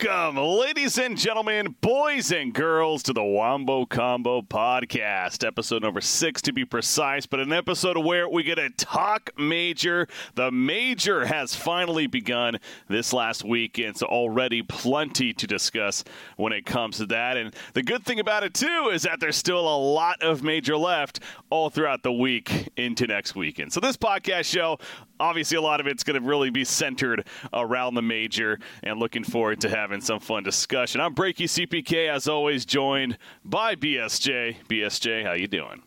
Welcome, ladies and gentlemen, boys and girls, to the Wombo Combo podcast, episode number six to be precise, but an episode where we get a talk major. The major has finally begun this last weekend, so already plenty to discuss when it comes to that. And the good thing about it too is that there's still a lot of major left all throughout the week into next weekend. So this podcast show obviously a lot of it's going to really be centered around the major and looking forward to having some fun discussion i'm breaky cpk as always joined by bsj bsj how you doing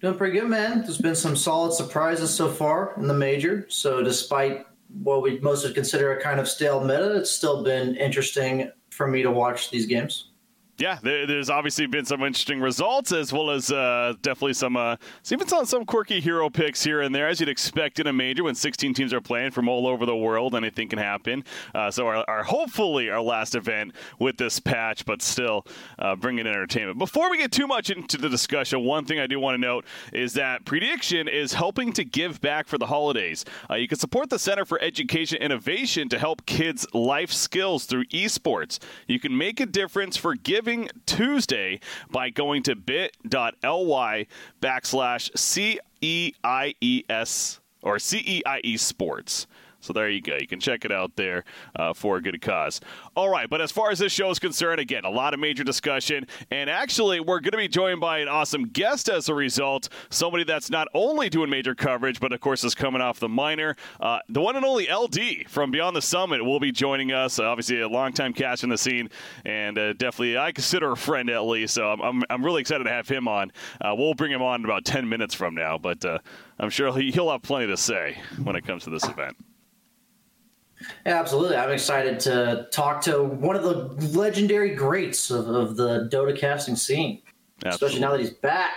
Doing pretty good, man. There's been some solid surprises so far in the major. So, despite what we most would consider a kind of stale meta, it's still been interesting for me to watch these games. Yeah, there, there's obviously been some interesting results, as well as uh, definitely some, uh, even some, some quirky hero picks here and there, as you'd expect in a major when 16 teams are playing from all over the world. Anything can happen. Uh, so, our, our hopefully our last event with this patch, but still uh, bringing entertainment. Before we get too much into the discussion, one thing I do want to note is that Prediction is helping to give back for the holidays. Uh, you can support the Center for Education Innovation to help kids life skills through esports. You can make a difference for giving Tuesday by going to bit.ly backslash C E I E S or C E I E Sports. So there you go. You can check it out there uh, for a good cause. All right, but as far as this show is concerned, again, a lot of major discussion. And actually, we're going to be joined by an awesome guest as a result. Somebody that's not only doing major coverage, but of course is coming off the minor. Uh, the one and only LD from Beyond the Summit will be joining us. Uh, obviously, a longtime cast in the scene, and uh, definitely I consider a friend at least. So I'm, I'm, I'm really excited to have him on. Uh, we'll bring him on in about 10 minutes from now, but uh, I'm sure he, he'll have plenty to say when it comes to this event. Yeah, absolutely. I'm excited to talk to one of the legendary greats of, of the Dota casting scene, especially now that he's back.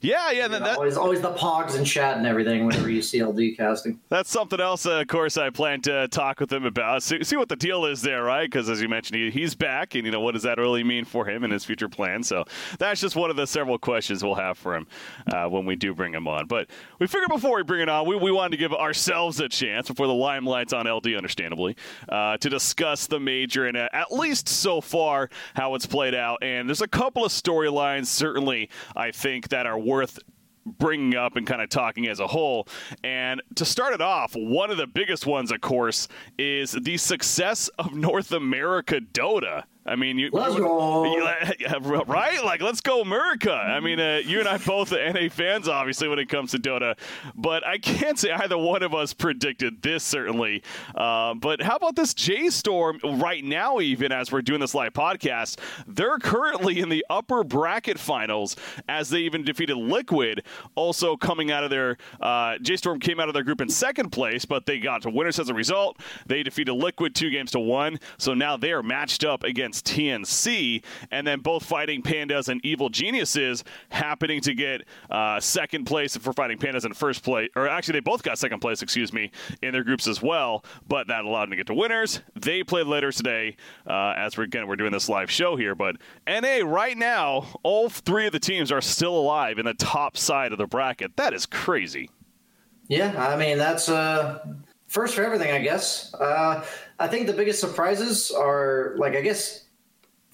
Yeah, yeah. That, that, always, always the pogs and chat and everything whenever you see LD casting. that's something else, uh, of course, I plan to talk with him about. See, see what the deal is there, right? Because as you mentioned, he, he's back, and, you know, what does that really mean for him and his future plans? So that's just one of the several questions we'll have for him uh, when we do bring him on. But we figured before we bring it on, we, we wanted to give ourselves a chance before the limelight's on LD, understandably, uh, to discuss the major and uh, at least so far how it's played out. And there's a couple of storylines, certainly, I think, that are worth bringing up and kind of talking as a whole. And to start it off, one of the biggest ones, of course, is the success of North America Dota. I mean, you, let's go. You, right? Like, let's go, America. I mean, uh, you and I both are NA fans, obviously, when it comes to Dota, but I can't say either one of us predicted this, certainly. Uh, but how about this J Storm right now, even as we're doing this live podcast? They're currently in the upper bracket finals as they even defeated Liquid, also coming out of their. Uh, J Storm came out of their group in second place, but they got to winners as a result. They defeated Liquid two games to one, so now they are matched up against TNC, and then both Fighting Pandas and Evil Geniuses happening to get uh, second place for Fighting Pandas in first place, or actually they both got second place, excuse me, in their groups as well. But that allowed them to get to winners. They played later today, uh, as we're again we're doing this live show here. But NA right now, all three of the teams are still alive in the top side of the bracket. That is crazy. Yeah, I mean that's uh first for everything, I guess. Uh, I think the biggest surprises are like I guess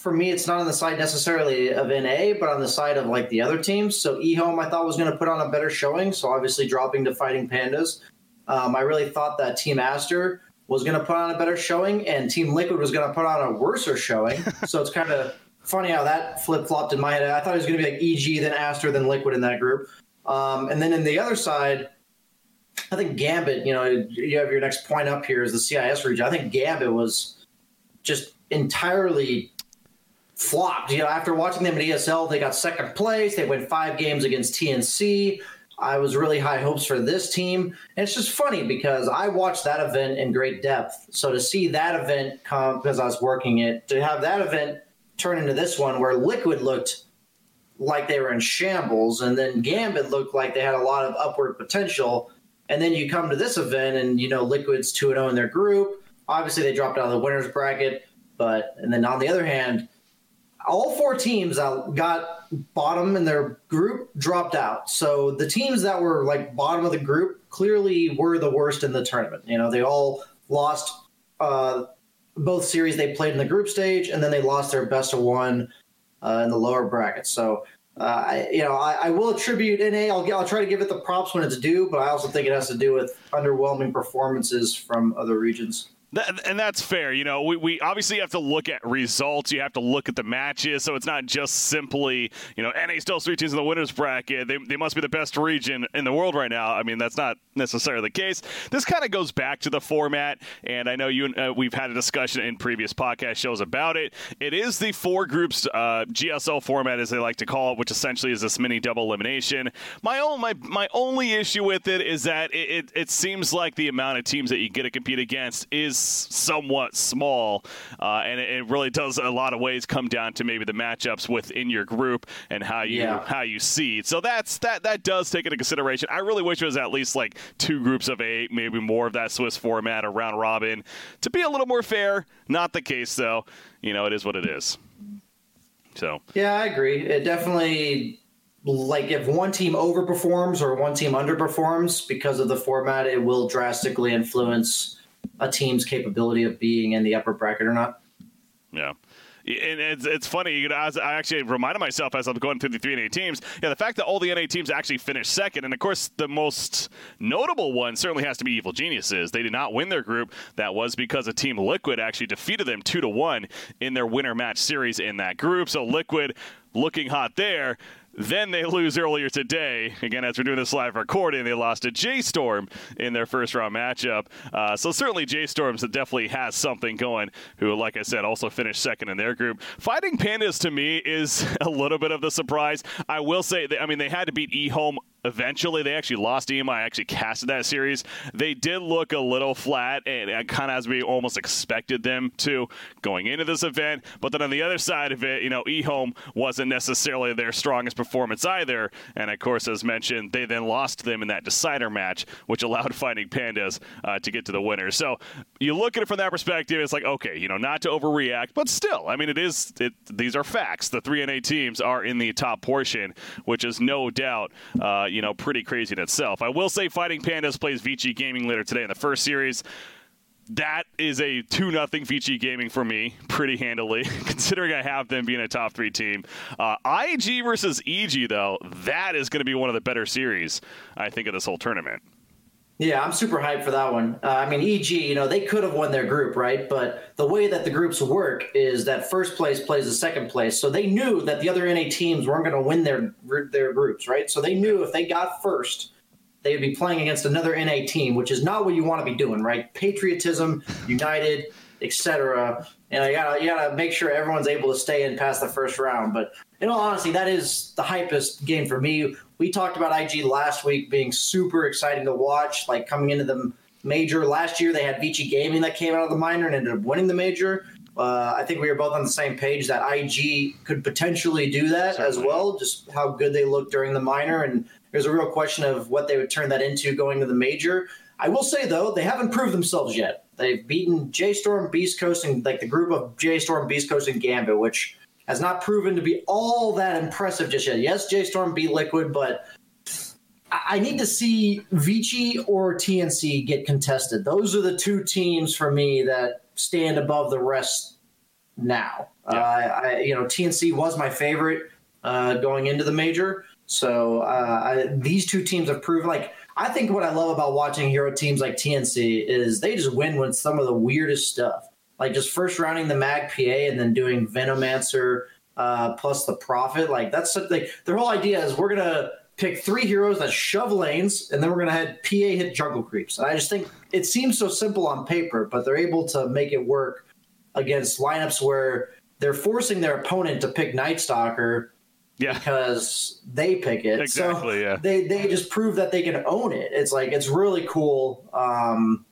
for me, it's not on the side necessarily of NA, but on the side of like the other teams. So eHome, I thought was going to put on a better showing. So obviously dropping to Fighting Pandas. Um, I really thought that Team Aster was going to put on a better showing, and Team Liquid was going to put on a worser showing. so it's kind of funny how that flip flopped in my head. I thought it was going to be like EG, then Aster, then Liquid in that group. Um, and then in the other side, I think Gambit, you know, you have your next point up here is the CIS region. I think Gambit was just entirely flopped. You know, after watching them at ESL, they got second place. They went five games against TNC. I was really high hopes for this team. And it's just funny because I watched that event in great depth. So to see that event come because I was working it, to have that event turn into this one where Liquid looked like they were in shambles and then Gambit looked like they had a lot of upward potential. And then you come to this event and you know Liquid's 2 0 in their group. Obviously they dropped out of the winners bracket, but and then on the other hand, all four teams got bottom in their group dropped out. So the teams that were like bottom of the group clearly were the worst in the tournament. You know, they all lost uh, both series they played in the group stage, and then they lost their best of one uh, in the lower bracket. So. Uh, I, you know, I, I, will attribute NA. I'll, I'll try to give it the props when it's due, but I also think it has to do with underwhelming performances from other regions. And that's fair. You know, we, we obviously have to look at results. You have to look at the matches. So it's not just simply, you know, NA still three teams in the winners bracket. They, they must be the best region in the world right now. I mean, that's not necessarily the case. This kind of goes back to the format. And I know you uh, we've had a discussion in previous podcast shows about it. It is the four groups uh, GSL format, as they like to call it, which essentially is this mini double elimination. My own my my only issue with it is that it, it, it seems like the amount of teams that you get to compete against is somewhat small, uh, and it, it, really does a lot of ways come down to maybe the matchups within your group and how you yeah. how you seed. So that's that that does take into consideration. I really wish it was at least like two groups of eight, maybe more of that Swiss format or round robin to be a little more fair. Not the case though. You know, it is what it is. So yeah, I agree. It definitely like if one team overperforms or one team underperforms because of the format, it will drastically influence a team's capability of being in the upper bracket or not. Yeah. And it's, it's funny, you know, as I actually reminded myself as I'm going through the three NA teams, yeah, the fact that all the NA teams actually finished second, and of course, the most notable one certainly has to be Evil Geniuses. They did not win their group. That was because a team Liquid actually defeated them two to one in their winner match series in that group. So Liquid looking hot there. Then they lose earlier today. Again, as we're doing this live recording, they lost to J Storm in their first round matchup. Uh, so certainly J Storms definitely has something going. Who, like I said, also finished second in their group. Fighting Pandas to me is a little bit of the surprise. I will say, that, I mean, they had to beat eHome eventually they actually lost EMI. Actually casted that series. They did look a little flat, and kind of as we almost expected them to going into this event. But then on the other side of it, you know, eHome wasn't necessarily their strongest performance either. And of course, as mentioned, they then lost them in that decider match, which allowed Fighting Pandas uh, to get to the winner. So you look at it from that perspective, it's like, okay, you know, not to overreact, but still, I mean, it is, it, these are facts. The 3 NA teams are in the top portion, which is no doubt. Uh, you know, pretty crazy in itself. I will say Fighting Pandas plays Vici Gaming later today in the first series. That is a 2 nothing Vici Gaming for me, pretty handily, considering I have them being a top three team. Uh, IG versus EG, though, that is going to be one of the better series, I think, of this whole tournament. Yeah, I'm super hyped for that one. Uh, I mean, EG, you know, they could have won their group, right? But the way that the groups work is that first place plays the second place. So they knew that the other NA teams weren't going to win their their groups, right? So they knew if they got first, they would be playing against another NA team, which is not what you want to be doing, right? Patriotism, United, etc. And you gotta you gotta make sure everyone's able to stay in past the first round. But in all honesty, that is the hypest game for me. We talked about IG last week being super exciting to watch, like coming into the major. Last year they had Vici Gaming that came out of the minor and ended up winning the major. Uh, I think we were both on the same page that IG could potentially do that Certainly. as well, just how good they looked during the minor. And there's a real question of what they would turn that into going to the major. I will say though, they haven't proved themselves yet. They've beaten J Storm, Beast Coast, and like the group of J Storm, Beast Coast, and Gambit, which has not proven to be all that impressive just yet. Yes, J Storm beat Liquid, but I need to see Vici or TNC get contested. Those are the two teams for me that stand above the rest now. Yeah. Uh, I, you know, TNC was my favorite uh, going into the major. So uh, I, these two teams have proven like I think what I love about watching hero teams like TNC is they just win with some of the weirdest stuff. Like just first rounding the Mag PA and then doing Venomancer uh, plus the Prophet. Like that's something. Their whole idea is we're gonna pick three heroes that shove lanes, and then we're gonna have PA hit jungle creeps. And I just think it seems so simple on paper, but they're able to make it work against lineups where they're forcing their opponent to pick Night Stalker yeah. because they pick it. Exactly. So yeah. They they just prove that they can own it. It's like it's really cool um,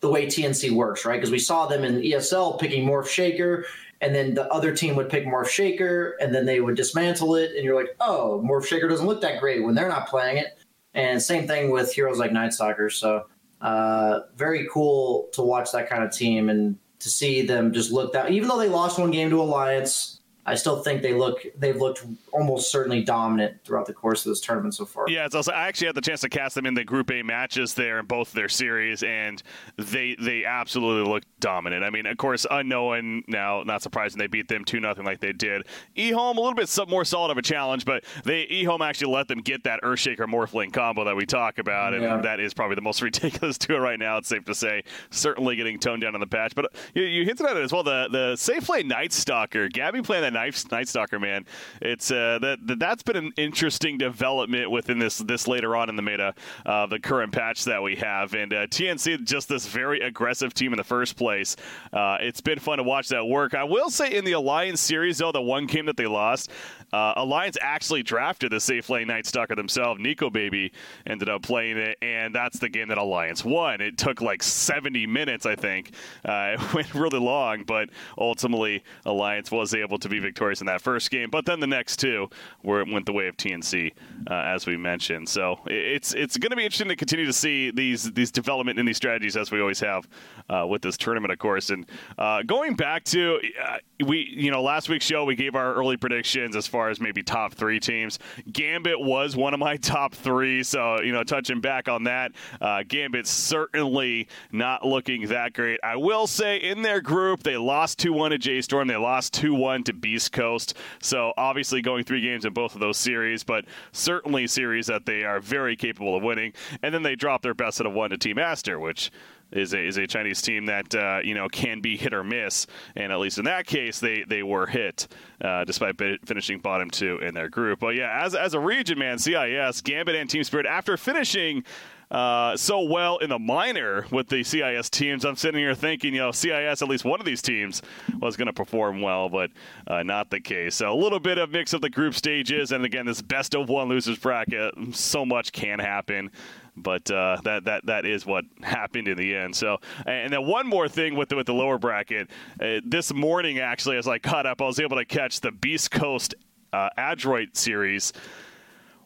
the way TNC works, right? Because we saw them in ESL picking Morph Shaker, and then the other team would pick Morph Shaker, and then they would dismantle it, and you're like, oh, Morph Shaker doesn't look that great when they're not playing it. And same thing with heroes like Night Stalker. So uh, very cool to watch that kind of team and to see them just look that. Even though they lost one game to Alliance I still think they look they've looked almost certainly dominant throughout the course of this tournament so far. Yeah, it's also I actually had the chance to cast them in the Group A matches there in both their series, and they they absolutely looked dominant. I mean, of course, unknown now, not surprising they beat them two nothing like they did. eHome a little bit more solid of a challenge, but they eHome actually let them get that Earthshaker Morphling combo that we talk about, and yeah. that is probably the most ridiculous to it right now. It's safe to say, certainly getting toned down on the patch. But you, you hinted at it as well. The the safe play Night Stalker, Gabbi playing that Night Night Stalker man. It's uh, that that's been an interesting development within this this later on in the meta, uh, the current patch that we have, and uh, TNC just this very aggressive team in the first place. Uh, it's been fun to watch that work. I will say in the Alliance series though, the one game that they lost, uh, Alliance actually drafted the safe lane Night Stalker themselves. Nikobaby ended up playing it, and that's the game that Alliance won. It took like 70 minutes, I think. Uh, it went really long, but ultimately Alliance was able to be victorious in that first game. But then the next two went the way of TNC, uh, as we mentioned. So it's it's going to be interesting to continue to see these these development in these strategies as we always have uh, with this tournament, of course. And uh, going back to uh, we, you know, last week's show we gave our early predictions as far as maybe top three teams. Gambit was one of my top three, so you know, touching back on that, uh, Gambit certainly not looking that great. I will say in their group they lost two one to J Storm, they lost two one to Beast Coast. So obviously going three games in both of those series, but certainly series that they are very capable of winning. And then they dropped their best out of one to Team Aster, which is a, is a Chinese team that uh, you know can be hit or miss, and at least in that case, they they were hit uh, despite finishing bottom two in their group. But yeah, as as a region, man, CIS, Gambit, and Team Spirit after finishing. Uh, so well in the minor with the CIS teams. I'm sitting here thinking, you know, CIS, at least one of these teams was going to perform well, but uh, not the case. So a little bit of mix of the group stages, and again, this best of one losers bracket. So much can happen but uh, that that that is what happened in the end. So, and then one more thing with the, with the lower bracket, uh, this morning actually, as I caught up, I was able to catch the Beast Coast uh, Adroit series.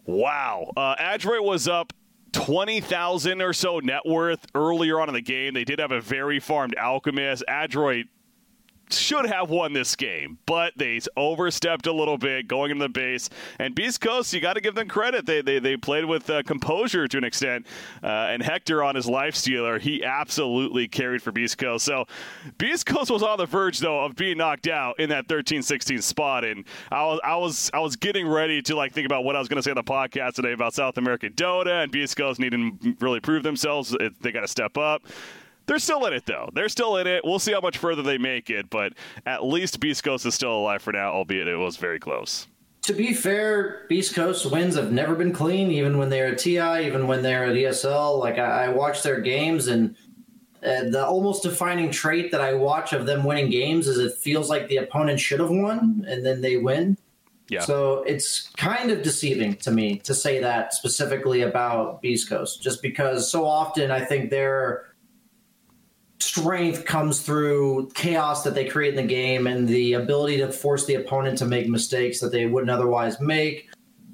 Wow, uh, Adroit was up. 20,000 or so net worth earlier on in the game. They did have a very farmed Alchemist. Adroit should have won this game, but they overstepped a little bit going into the base. And Beast Coast, you got to give them credit. They they, they played with uh, composure to an extent. Uh, and Hector on his life stealer, he absolutely carried for Beast Coast. So Beast Coast was on the verge though of being knocked out in that 13-16 spot, and I was I was I was getting ready to like think about what I was going to say on the podcast today about South American Dota and Beast Coast needing to really prove themselves. It, they got to step up. They're still in it, though. They're still in it. We'll see how much further they make it, but at least Beast Coast is still alive for now, albeit it was very close. To be fair, Beast Coast wins have never been clean, even when they're at TI, even when they're at ESL. Like, I, I watch their games, and uh, the almost defining trait that I watch of them winning games is it feels like the opponent should have won, and then they win. Yeah. So it's kind of deceiving to me to say that specifically about Beast Coast, just because so often I think they're strength comes through chaos that they create in the game and the ability to force the opponent to make mistakes that they wouldn't otherwise make.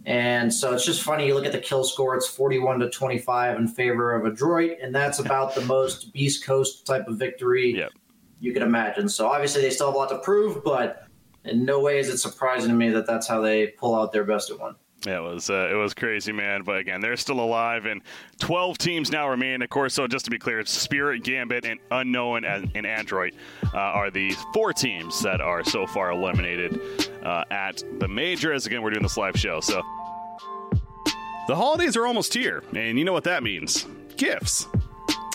And so it's just funny. You look at the kill score; it's forty-one to twenty-five in favor of Adroit, and that's about the most Beast Coast type of victory yep. you could imagine. So obviously, they still have a lot to prove, but in no way is it surprising to me that that's how they pull out their best at one. It was uh, it was crazy, man. But again, they're still alive, and 12 teams now remain. Of course, so just to be clear, Spirit, Gambit, and Unknown and, and Adroit uh, are the four teams that are so far eliminated uh, at the major. As again, we're doing this live show, so the holidays are almost here, and you know what that means: gifts.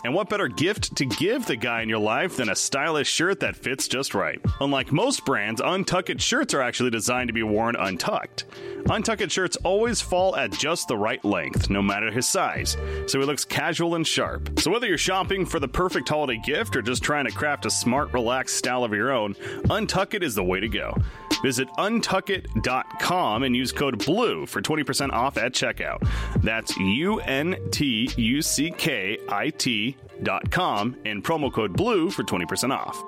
And what better gift to give the guy in your life than a stylish shirt that fits just right? Unlike most brands, UNTUCKit shirts are actually designed to be worn untucked. UNTUCKit shirts always fall at just the right length, no matter his size, so he looks casual and sharp. So whether you're shopping for the perfect holiday gift or just trying to craft a smart, relaxed style of your own, UNTUCKit is the way to go. Visit untuckit.com and use code BLUE for 20% off at checkout. That's U N T U C K I T.com and promo code BLUE for 20% off.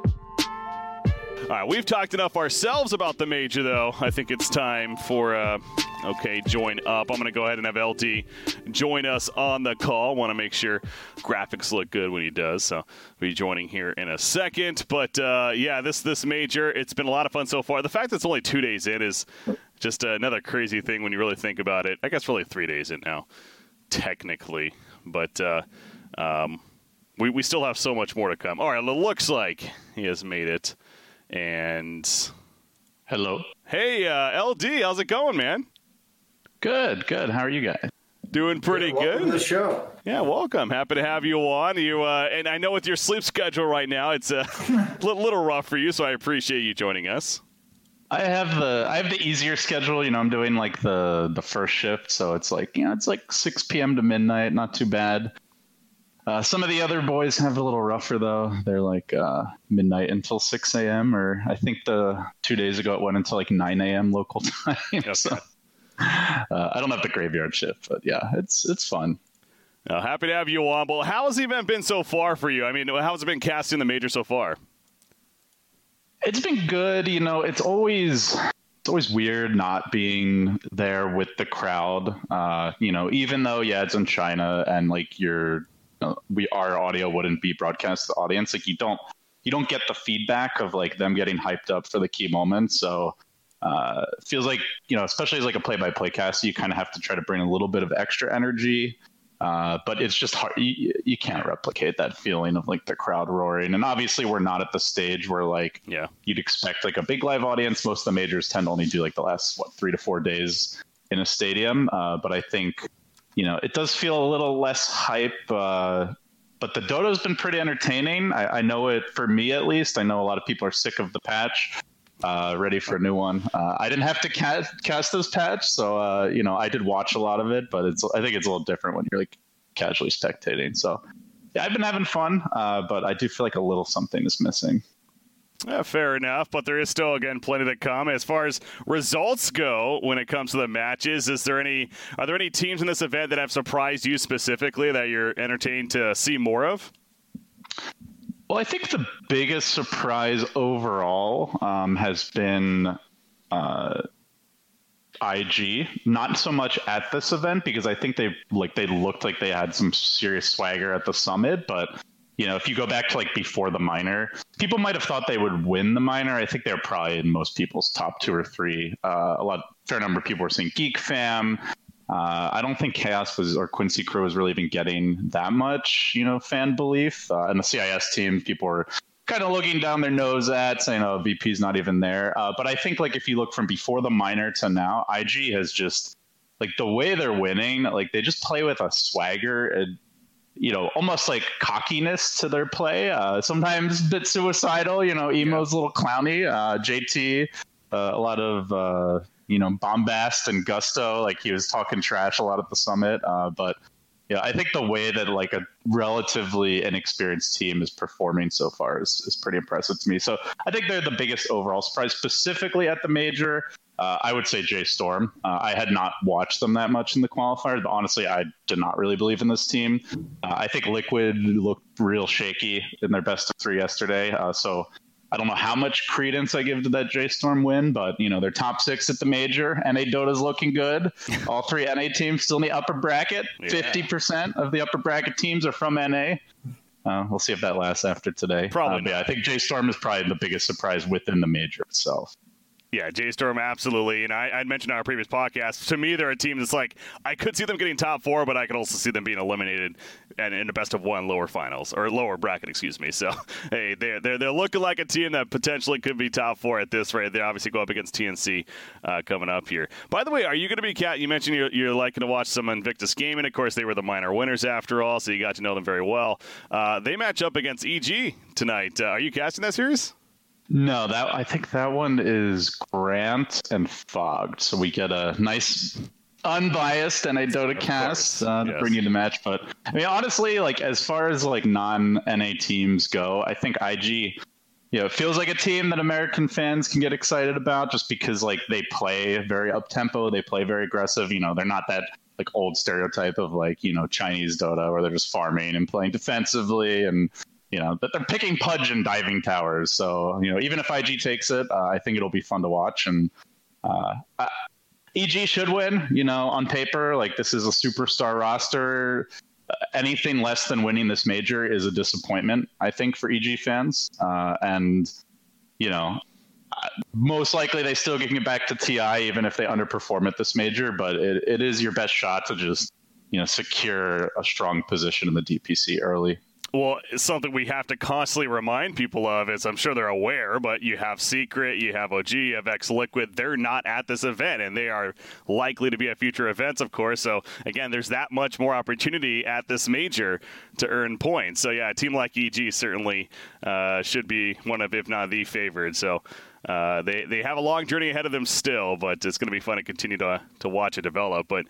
All right, we've talked enough ourselves about the major, though. I think it's time for, uh, okay, join up. I'm going to go ahead and have LD join us on the call. Want to make sure graphics look good when he does, so be joining here in a second. But uh, yeah, this this major, it's been a lot of fun so far. The fact that it's only two days in is just another crazy thing when you really think about it. I guess really three days in now, technically, but. Uh, um, we, we still have so much more to come. All right, it looks like he has made it. And hello, hey, uh, LD, how's it going, man? Good, good. How are you guys? Doing pretty yeah, welcome good. To the show. Yeah, welcome. Happy to have you on. You uh, and I know with your sleep schedule right now, it's a little, little rough for you. So I appreciate you joining us. I have the I have the easier schedule. You know, I'm doing like the the first shift, so it's like you know, it's like 6 p.m. to midnight. Not too bad. Uh, some of the other boys have a little rougher though. They're like uh, midnight until 6 a.m. or I think the two days ago it went until like 9 a.m. local time. Okay. So uh, I don't have the graveyard shift, but yeah, it's it's fun. Uh, happy to have you on. Well, how has the event been so far for you? I mean, how has it been casting the major so far? It's been good. You know, it's always it's always weird not being there with the crowd. Uh, you know, even though yeah, it's in China and like you're we our audio wouldn't be broadcast to the audience. Like you don't you don't get the feedback of like them getting hyped up for the key moments. So uh, feels like you know, especially as like a play-by-play cast, you kind of have to try to bring a little bit of extra energy. Uh, but it's just hard. You, you, can't replicate that feeling of like the crowd roaring. And obviously, we're not at the stage where like yeah you'd expect like a big live audience. Most of the majors tend to only do like the last what three to four days in a stadium. Uh, but I think you know, it does feel a little less hype. Uh, but the Dota's been pretty entertaining. I, I, know it for me at least. I know a lot of people are sick of the patch, uh, ready for a new one. Uh, I didn't have to cast, this patch, so uh, you know I did watch a lot of it. But it's I think it's a little different when you're like casually spectating. So yeah, I've been having fun, uh, but I do feel like a little something is missing. Yeah, fair enough, but there is still again plenty to come. As far as results go, when it comes to the matches, is there any are there any teams in this event that have surprised you specifically that you're entertained to see more of? Well, I think the biggest surprise overall um, has been uh, IG. Not so much at this event because I think they like they looked like they had some serious swagger at the summit, but you know, if you go back to like before the minor, people might have thought they would win the minor. I think they're probably in most people's top two or three. Uh, a lot, fair number of people were saying Geek Fam. Uh, I don't think Chaos was or Quincy Crew was really even getting that much, you know, fan belief. Uh, and the CIS team, people were kind of looking down their nose at, saying, "Oh, VP's not even there." Uh, but I think like if you look from before the minor to now, IG has just like the way they're winning, like they just play with a swagger and you know, almost like cockiness to their play. Uh, sometimes a bit suicidal. You know, emo's yeah. a little clowny. Uh, JT, uh, a lot of uh, you know bombast and gusto. Like he was talking trash a lot at the summit. Uh, but yeah, I think the way that like a relatively inexperienced team is performing so far is, is pretty impressive to me. So I think they're the biggest overall surprise, specifically at the major. Uh, I would say J Storm. Uh, I had not watched them that much in the qualifier. But honestly, I did not really believe in this team. Uh, I think Liquid looked real shaky in their best of three yesterday. Uh, so I don't know how much credence I give to that J Storm win, but you know they're top six at the major. NA Dota's looking good. All three NA teams still in the upper bracket. Fifty yeah. percent of the upper bracket teams are from NA. Uh, we'll see if that lasts after today. Probably. Uh, yeah, I think J Storm is probably the biggest surprise within the major itself. Yeah, J Storm, absolutely. And I, would mentioned on our previous podcast, to me, they're a team that's like, I could see them getting top four, but I could also see them being eliminated and in a best of one lower finals, or lower bracket, excuse me. So, hey, they're, they're, they're looking like a team that potentially could be top four at this rate. They obviously go up against TNC uh, coming up here. By the way, are you going to be, Cat? You mentioned you're, you're liking to watch some Invictus gaming. Of course, they were the minor winners after all, so you got to know them very well. Uh, they match up against EG tonight. Uh, are you casting that series? No, that I think that one is Grant and Fogged. So we get a nice unbiased and a Dota cast uh, to yes. bring you the match. But I mean, honestly, like as far as like non NA teams go, I think IG, you know, it feels like a team that American fans can get excited about just because like they play very up tempo, they play very aggressive. You know, they're not that like old stereotype of like you know Chinese Dota where they're just farming and playing defensively and you know, but they're picking Pudge and diving towers. So, you know, even if IG takes it, uh, I think it'll be fun to watch. And uh, EG should win, you know, on paper. Like, this is a superstar roster. Uh, anything less than winning this major is a disappointment, I think, for EG fans. Uh, and, you know, most likely they still get back to TI even if they underperform at this major, but it, it is your best shot to just, you know, secure a strong position in the DPC early. Well, something we have to constantly remind people of is I'm sure they're aware, but you have Secret, you have OG, you have X Liquid. They're not at this event, and they are likely to be at future events, of course. So, again, there's that much more opportunity at this major to earn points. So, yeah, a team like EG certainly uh, should be one of, if not the favored. So, uh, they they have a long journey ahead of them still, but it's going to be fun to continue to to watch it develop. But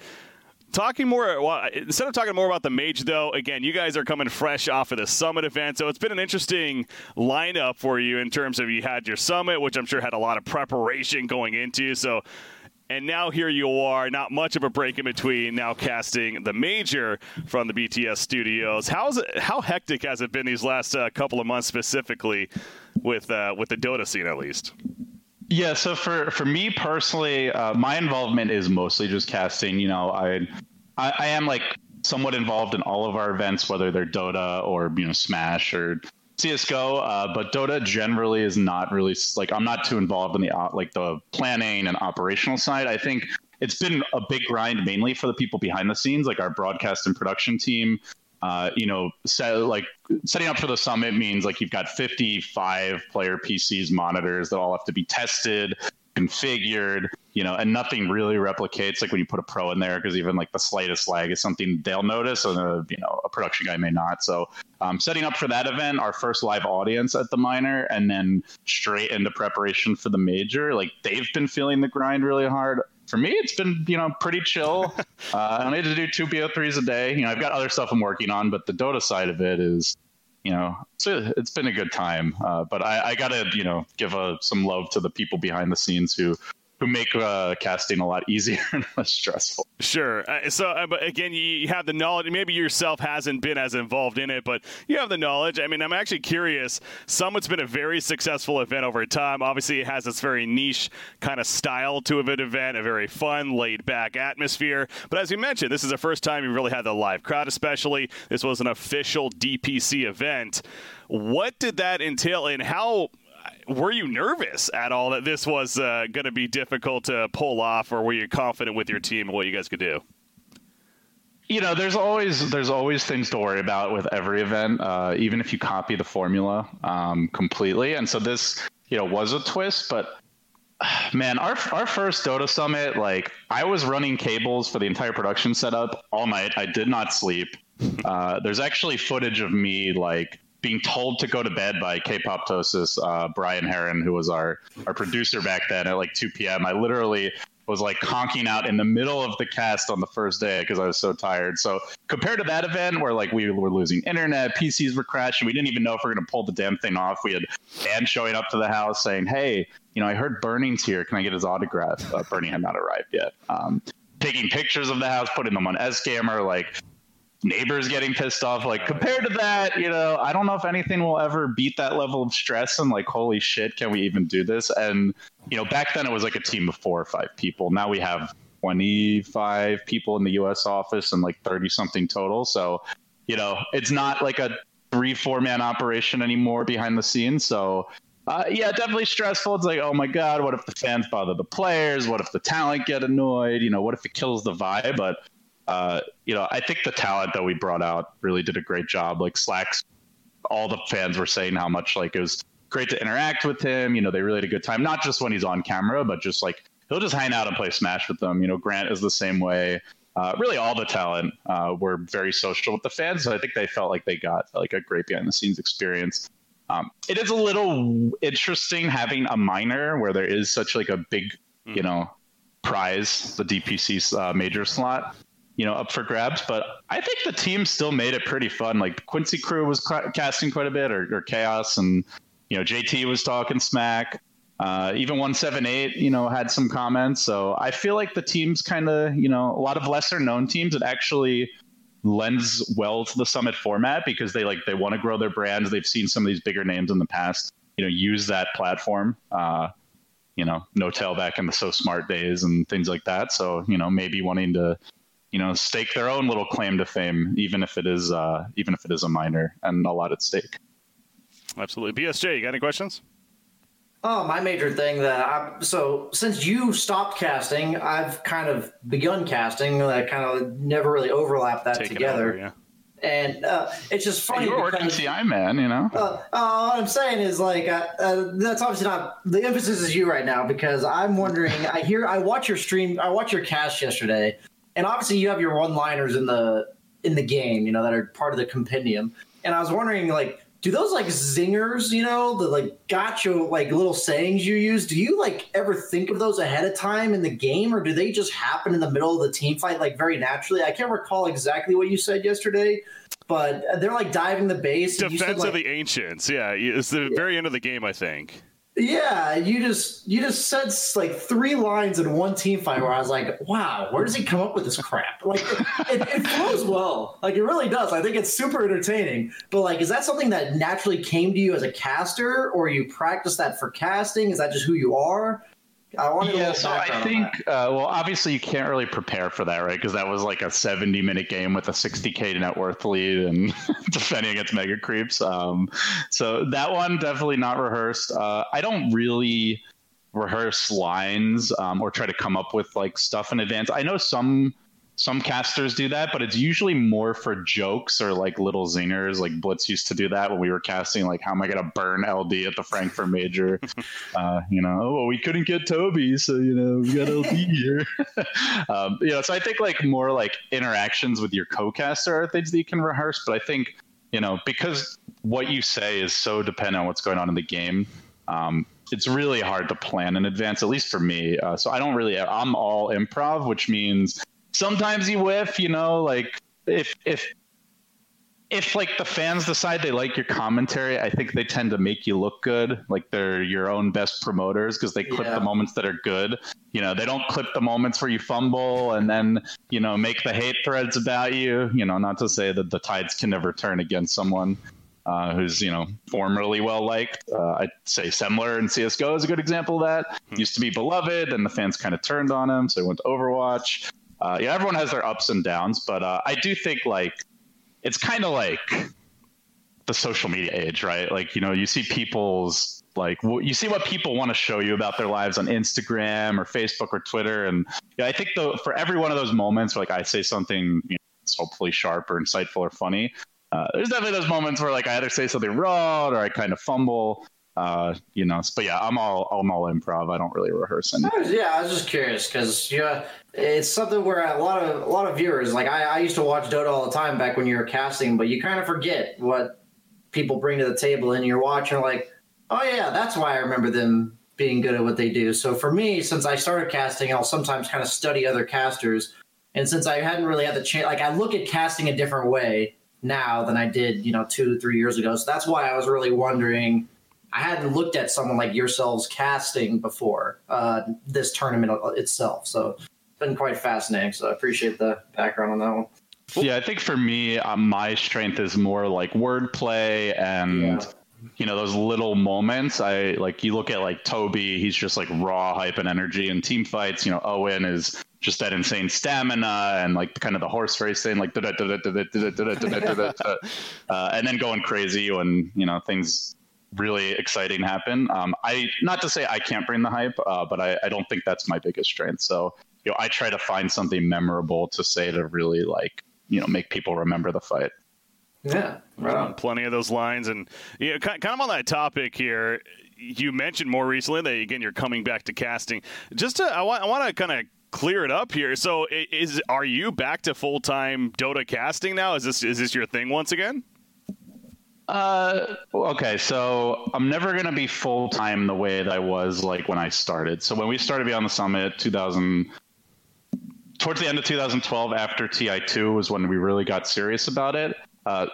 Talking more, well, instead of talking more about the Mage, though, again, you guys are coming fresh off of the Summit event, so it's been an interesting lineup for you in terms of you had your Summit, which I'm sure had a lot of preparation going into. So, and now here you are, not much of a break in between. Now casting the major from the BTS studios. How's it? How hectic has it been these last uh, couple of months, specifically with uh, with the Dota scene, at least? Yeah, so for for me personally, uh, my involvement is mostly just casting. You know, I, I, I am like somewhat involved in all of our events, whether they're Dota or you know Smash or CS:GO. Uh, but Dota generally is not really like I'm not too involved in the uh, like the planning and operational side. I think it's been a big grind mainly for the people behind the scenes, like our broadcast and production team uh, you know, set, like setting up for the summit means like you've got 55 player PCs monitors that all have to be tested, configured, you know, and nothing really replicates like when you put a pro in there because even like the slightest lag is something they'll notice and a, you know a production guy may not. So um, setting up for that event, our first live audience at the minor, and then straight into preparation for the major. Like they've been feeling the grind really hard for me, it's been you know pretty chill. uh, I need to do two BO3s a day. You know, I've got other stuff I'm working on, but the Dota side of it is, you know, it's, a, it's been a good time. Uh, but I, I got to you know give a, some love to the people behind the scenes who who make uh, casting a lot easier and less stressful. Sure. Uh, so, uh, but again, you have the knowledge. Maybe yourself hasn't been as involved in it, but you have the knowledge. I mean, I'm actually curious. Summit's been a very successful event over time. Obviously, it has this very niche kind of style to an event, a very fun, laid back atmosphere. But as you mentioned, this is the first time you really had the live crowd, especially. This was an official DPC event. What did that entail, and how were you nervous at all that this was uh, going to be difficult to pull off, or were you confident with your team and what you guys could do? You know, there's always there's always things to worry about with every event, uh, even if you copy the formula um, completely. And so this, you know, was a twist, but man, our our first Dota summit, like I was running cables for the entire production setup all night. I did not sleep. Uh, there's actually footage of me like being told to go to bed by K-Poptosis, uh, Brian Heron, who was our our producer back then at like 2 p.m. I literally was like conking out in the middle of the cast on the first day because I was so tired. So compared to that event where like we were losing internet, PCs were crashing, we didn't even know if we are going to pull the damn thing off. We had fans showing up to the house saying, "Hey, you know, I heard Burning's here. Can I get his autograph?" Uh, had not arrived yet. Um, taking pictures of the house, putting them on Scammer, like neighbors getting pissed off. Like compared to that, you know, I don't know if anything will ever beat that level of stress and like, holy shit, can we even do this? And you know, back then it was like a team of four or five people. Now we have 25 people in the U.S. office and like 30 something total. So, you know, it's not like a three four man operation anymore behind the scenes. So. Uh, yeah, definitely stressful. It's like, oh my god, what if the fans bother the players? What if the talent get annoyed? You know, what if it kills the vibe? But uh, you know, I think the talent that we brought out really did a great job. Like Slacks, all the fans were saying how much like it was great to interact with him. You know, they really had a good time, not just when he's on camera, but just like he'll just hang out and play Smash with them. You know, Grant is the same way. Uh, really, all the talent uh, were very social with the fans. So I think they felt like they got like a great behind the scenes experience. Um, it is a little interesting having a minor where there is such like a big, you mm-hmm. know, prize, the DPC uh, major slot you know, up for grabs. But I think the team still made it pretty fun. Like Quincy Crew was casting quite a bit, or, or Chaos, and you know, JT was talking smack. Uh, even 178, you know, had some comments. So I feel like the team's kind of, you know, a lot of lesser known teams that actually lends well to the summit format because they like they want to grow their brands. They've seen some of these bigger names in the past, you know, use that platform. Uh, you know, Notail back in the so smart days and things like that. So, you know, maybe wanting to you know stake their own little claim to fame, even if it is uh, even if it is a minor and a lot at stake. Absolutely, BSJ. You got any questions? Oh, my major thing that I so since you stopped casting, I've kind of begun casting. I kind of never really overlapped that Take together. Over, yeah. And uh, it's just funny. You're working TI man, you know. Uh, uh, what I'm saying is like uh, uh, that's obviously not the emphasis is you right now because I'm wondering. I hear I watch your stream. I watch your cast yesterday, and obviously you have your one liners in the in the game you know that are part of the compendium. And i was wondering like do those like zingers you know the like gotcha like little sayings you use do you like ever think of those ahead of time in the game? Or do they just happen in the middle of the team fight like very naturally? I can't recall exactly what you said yesterday but they're like diving the base defense said, like, of the ancients. Yeah it's the very end of the game i think yeah, you just you just said like three lines in one team fight where I was like, wow, where does he come up with this crap? Like it, it, flows well, like it really does. I think it's super entertaining. But like, is that something that naturally came to you as a caster, or you practice that for casting? Is that just who you are? I wanted yeah, so I think, uh, well, obviously you can't really prepare for that, right? Because that was like a 70 minute game with a 60k net worth lead and defending against mega creeps. Um, so that one definitely not rehearsed. Uh, I don't really rehearse lines um, or try to come up with like stuff in advance. I know some some casters do that, but it's usually more for jokes or like little zingers. Like Blitz used to do that when we were casting, like, how am I going to burn LD at the Frankfurt Major? uh, you know, oh, well, we couldn't get Toby, so, you know, we got LD here. um, you know, so I think like more like interactions with your co caster are things that you can rehearse. But I think, you know, because what you say is so dependent on what's going on in the game. Um, it's really hard to plan in advance, at least for me. Uh, so I don't really. I'm all improv, which means sometimes you whiff, you know, like if if if like the fans decide they like your commentary, I think they tend to make you look good. Like they're your own best promoters because they clip yeah. the moments that are good. You know, they don't clip the moments where you fumble and then, you know, make the hate threads about you. You know, not to say that the tides can never turn against someone uh, who's, you know, formerly well liked. Uh, I'd say Semmler and CSGO is a good example of that. Hmm. Used to be beloved and the fans kind of turned on him. So he went to Overwatch. Uh, yeah, everyone has their ups and downs, but uh, I do think like it's kind of like the social media age, right? Like, you know, you see people's like you see what people want to show you about their lives on Instagram or Facebook or Twitter, and yeah, I think though for every one of those moments, where, like I say something you know, it's hopefully sharp or insightful or funny. Uh, there's definitely those moments where like I either say something wrong or I kind of fumble. Uh, you know, but yeah, I'm all I'm all improv. I don't really rehearse anything. Yeah, I was just curious because yeah, it's something where a lot of a lot of viewers like I, I used to watch Dota all the time back when you were casting, but you kind of forget what people bring to the table, and you're watching like, oh yeah, that's why I remember them being good at what they do. So for me, since I started casting, I'll sometimes kind of study other casters, and since I hadn't really had the chance, like I look at casting a different way now than I did, you know, two three years ago. So that's why I was really wondering I hadn't looked at someone like yourselves casting before uh, this tournament itself. So it's been quite fascinating. So I appreciate the background on that one. Yeah, I think for me, um, my strength is more like wordplay and. Yeah. You know those little moments. I like you look at like Toby. He's just like raw hype and energy in team fights. You know Owen is just that insane stamina and like kind of the horse race thing, like and then going crazy when you know things really exciting happen. Um, I not to say I can't bring the hype, uh, but I, I, don't think that's my biggest strength. So you know, I try to find something memorable to say to really like you know make people remember the fight. Yeah, right on. Plenty of those lines, and you know, kind of on that topic here. You mentioned more recently that again you're coming back to casting. Just to, I want I want to kind of clear it up here. So is are you back to full time Dota casting now? Is this is this your thing once again? Uh, okay, so I'm never gonna be full time the way that I was like when I started. So when we started Beyond the Summit, 2000, towards the end of 2012, after TI2 was when we really got serious about it. Uh,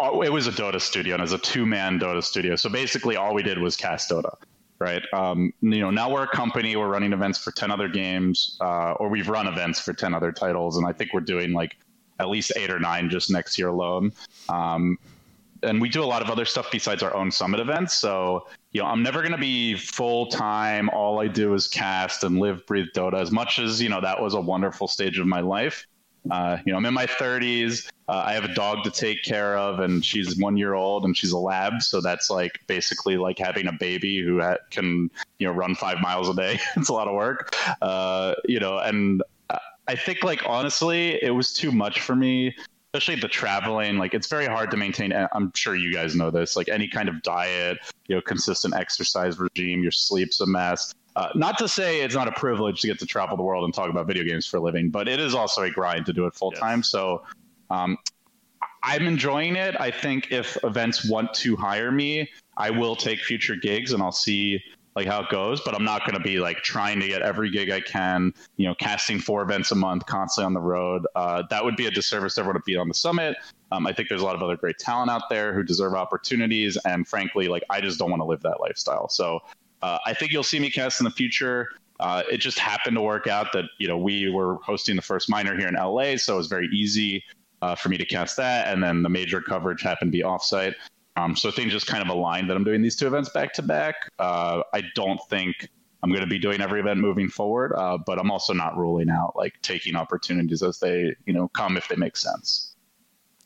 it was a Dota studio and it was a two man Dota studio. So basically, all we did was cast Dota, right? Um, you know, now we're a company. We're running events for 10 other games, uh, or we've run events for 10 other titles, and I think we're doing like at least eight or nine just next year alone. Um, and we do a lot of other stuff besides our own summit events. So, you know, I'm never going to be full time. All I do is cast and live, breathe Dota. As much as you know, that was a wonderful stage of my life. Uh, you know, I'm in my 30s. Uh, I have a dog to take care of, and she's one year old, and she's a lab. So that's like basically like having a baby who ha- can, you know, run five miles a day. it's a lot of work, uh, you know. And I think, like honestly, it was too much for me especially the traveling like it's very hard to maintain i'm sure you guys know this like any kind of diet you know consistent exercise regime your sleep's a mess. Uh, not to say it's not a privilege to get to travel the world and talk about video games for a living but it is also a grind to do it full time. Yes. so um, i'm enjoying it. I think if events want to hire me i will take future gigs and i'll see like how it goes, but I'm not going to be like trying to get every gig I can, you know, casting four events a month, constantly on the road. Uh, that would be a disservice to everyone to Beyond the Summit. Um, I think there's a lot of other great talent out there who deserve opportunities. And frankly, like I just don't want to live that lifestyle. So uh, I think you'll see me cast in the future. Uh, it just happened to work out that, you know, we were hosting the first minor here in LA. So it was very easy uh, for me to cast that. And then the major coverage happened to be offsite. Um, so things just kind of aligned that I'm doing these two events back to back. Uh, I don't think I'm going to be doing every event moving forward, uh, but I'm also not ruling out like taking opportunities as they you know come if they make sense.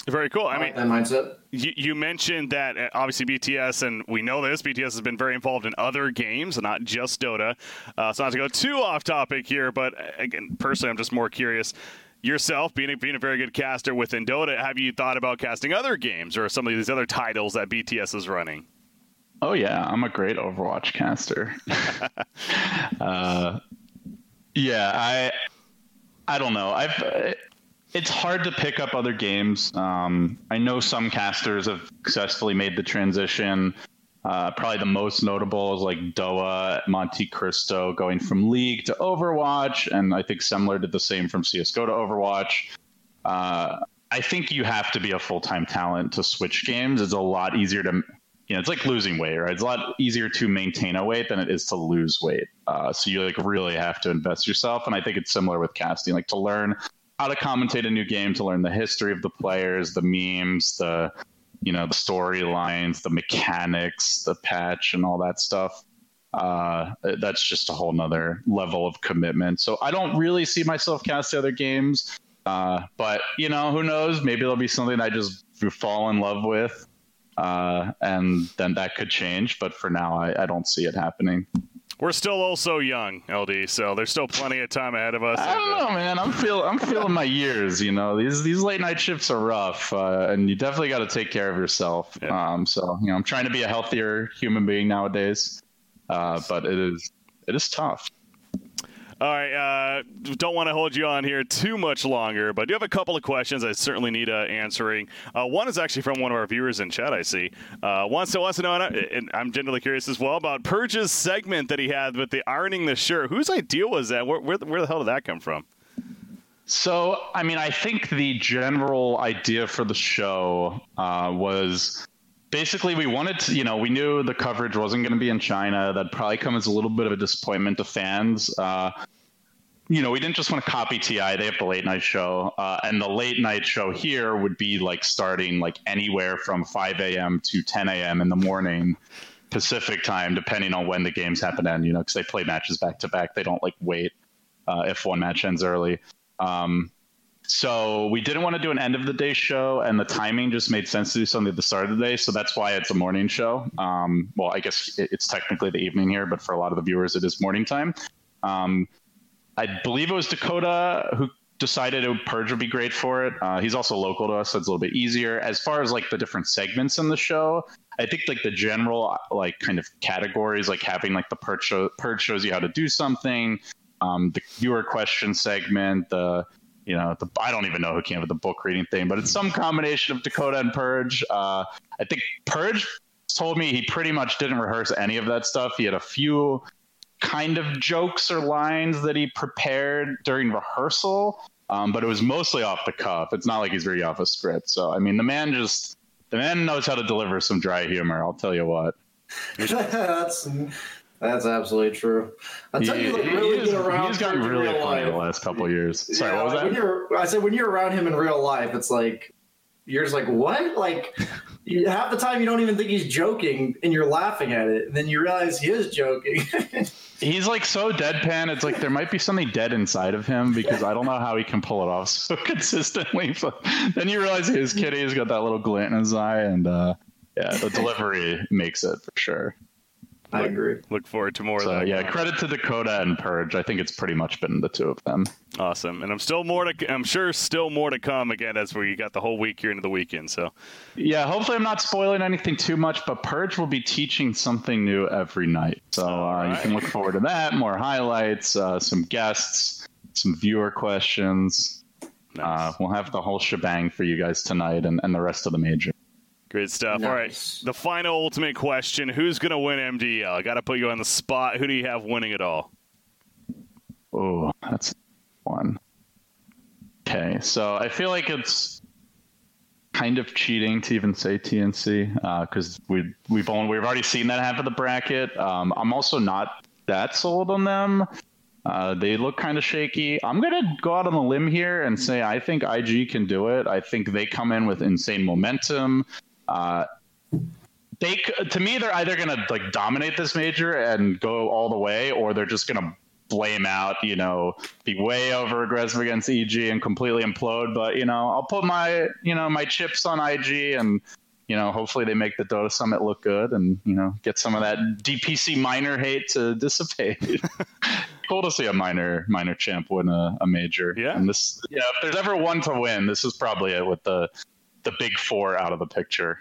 Very cool. I, I mean, that mindset. You, you, mentioned that uh, obviously BTS, and we know this. BTS has been very involved in other games, not just Dota. Uh, so not to go too off topic here, but uh, again, personally, I'm just more curious yourself being a, being a very good caster within Dota, have you thought about casting other games or some of these other titles that BTS is running? Oh yeah, I'm a great Overwatch caster. uh, yeah, I I don't know. I've it's hard to pick up other games. Um, I know some casters have successfully made the transition. Uh, probably the most notable is like Doa, Monte Cristo going from League to Overwatch, and I think Semmler did the same from CS:GO to Overwatch. Uh, I think you have to be a full time talent to switch games. It's a lot easier to, you know, it's like losing weight, right? It's a lot easier to maintain a weight than it is to lose weight. Uh, so you like really have to invest yourself. And I think it's similar with casting, like to learn how to commentate a new game, to learn the history of the players, the memes, the, you know, the storylines, the mechanics, the patch, and all that stuff. Uh, that's just a whole nother level of commitment. So I don't really see myself casting other games. Uh, but you know, who knows? Maybe there'll be something I just fall in love with, uh, and then that could change. But for now, I, I don't see it happening. We're still also young, LD, so there's still plenty of time ahead of us. I don't know, man. I'm feel I'm feeling my years. You know, these these late night shifts are rough, uh, and you definitely got to take care of yourself. Yeah. Um, so you know, I'm trying to be a healthier human being nowadays, uh, but it is it is tough. All right, uh, don't want to hold you on here too much longer, but do have a couple of questions I certainly need uh, answering. Uh, one is actually from one of our viewers in chat. I see wants to wants to know, and I'm genuinely curious as well about Purge's segment that he had with the ironing the shirt. Whose idea was that? Where, where, where the hell did that come from? So, I mean, I think the general idea for the show uh, was basically we wanted to you know we knew the coverage wasn't going to be in china. That'd probably come as a little bit of a disappointment to fans. Uh, you know we didn't just want to copy ti they have the late night show. Uh, and the late night show here would be like starting like anywhere from 5 a.m to 10 a.m in the morning pacific time depending on when the games happen to end you know because they play matches back to back. They don't like wait uh, if one match ends early. Um, so we didn't want to do an end of the day show, and the timing just made sense to do something at the start of the day. So that's why it's a morning show. Um, well, I guess it's technically the evening here, but for a lot of the viewers, it is morning time. Um, I believe it was Dakota who decided it, Purge would be great for it. Uh, he's also local to us, so it's a little bit easier. As far as like the different segments in the show, I think like the general like kind of categories, like having like the Purge, show, Purge shows you how to do something, um, the viewer question segment, the you know, the, I don't even know who came up with the book reading thing, but it's some combination of Dakota and Purge. Uh, I think Purge told me he pretty much didn't rehearse any of that stuff. He had a few kind of jokes or lines that he prepared during rehearsal, um, but it was mostly off the cuff. It's not like he's very off a script. So, I mean, the man just the man knows how to deliver some dry humor. I'll tell you what. That's that's absolutely true. Until you look really is, good around he's gotten really real funny life. the last couple years. Sorry, yeah, what was like when that? you're, I said when you're around him in real life, it's like you're just like what? Like you, half the time you don't even think he's joking, and you're laughing at it, and then you realize he is joking. He's like so deadpan. It's like there might be something dead inside of him because I don't know how he can pull it off so consistently. But then you realize his kitty has got that little glint in his eye, and uh, yeah, the delivery makes it for sure. I agree. Look forward to more So of that. yeah, credit to Dakota and Purge. I think it's pretty much been the two of them. Awesome, and I'm still more to. I'm sure still more to come. Again, as we got the whole week here into the weekend. So Yeah, hopefully I'm not spoiling anything too much, but Purge will be teaching something new every night. So uh, you can look forward to that. More highlights, uh, some guests, some viewer questions. Uh, we'll have the whole shebang for you guys tonight and, and the rest of the major. Great stuff. All right, the final ultimate question: Who's going to win MDL? I got to put you on the spot. Who do you have winning it all? Oh, that's one. Okay, so I feel like it's kind of cheating to even say TNC because we we've only we've already seen that half of the bracket. Um, I'm also not that sold on them. Uh, they look kind of shaky. I'm gonna go out on a limb here and say I think IG can do it. I think they come in with insane momentum. Uh, they to me they're either gonna like dominate this major and go all the way, or they're just gonna blame out, you know, be way over aggressive against EG and completely implode. But you know, I'll put my you know my chips on IG and you know hopefully they make the Dota Summit look good and you know get some of that DPC minor hate to dissipate. cool to see a minor minor champ win a, a major. Yeah. and this yeah, if there's ever one to win, this is probably it with the the big four out of the picture.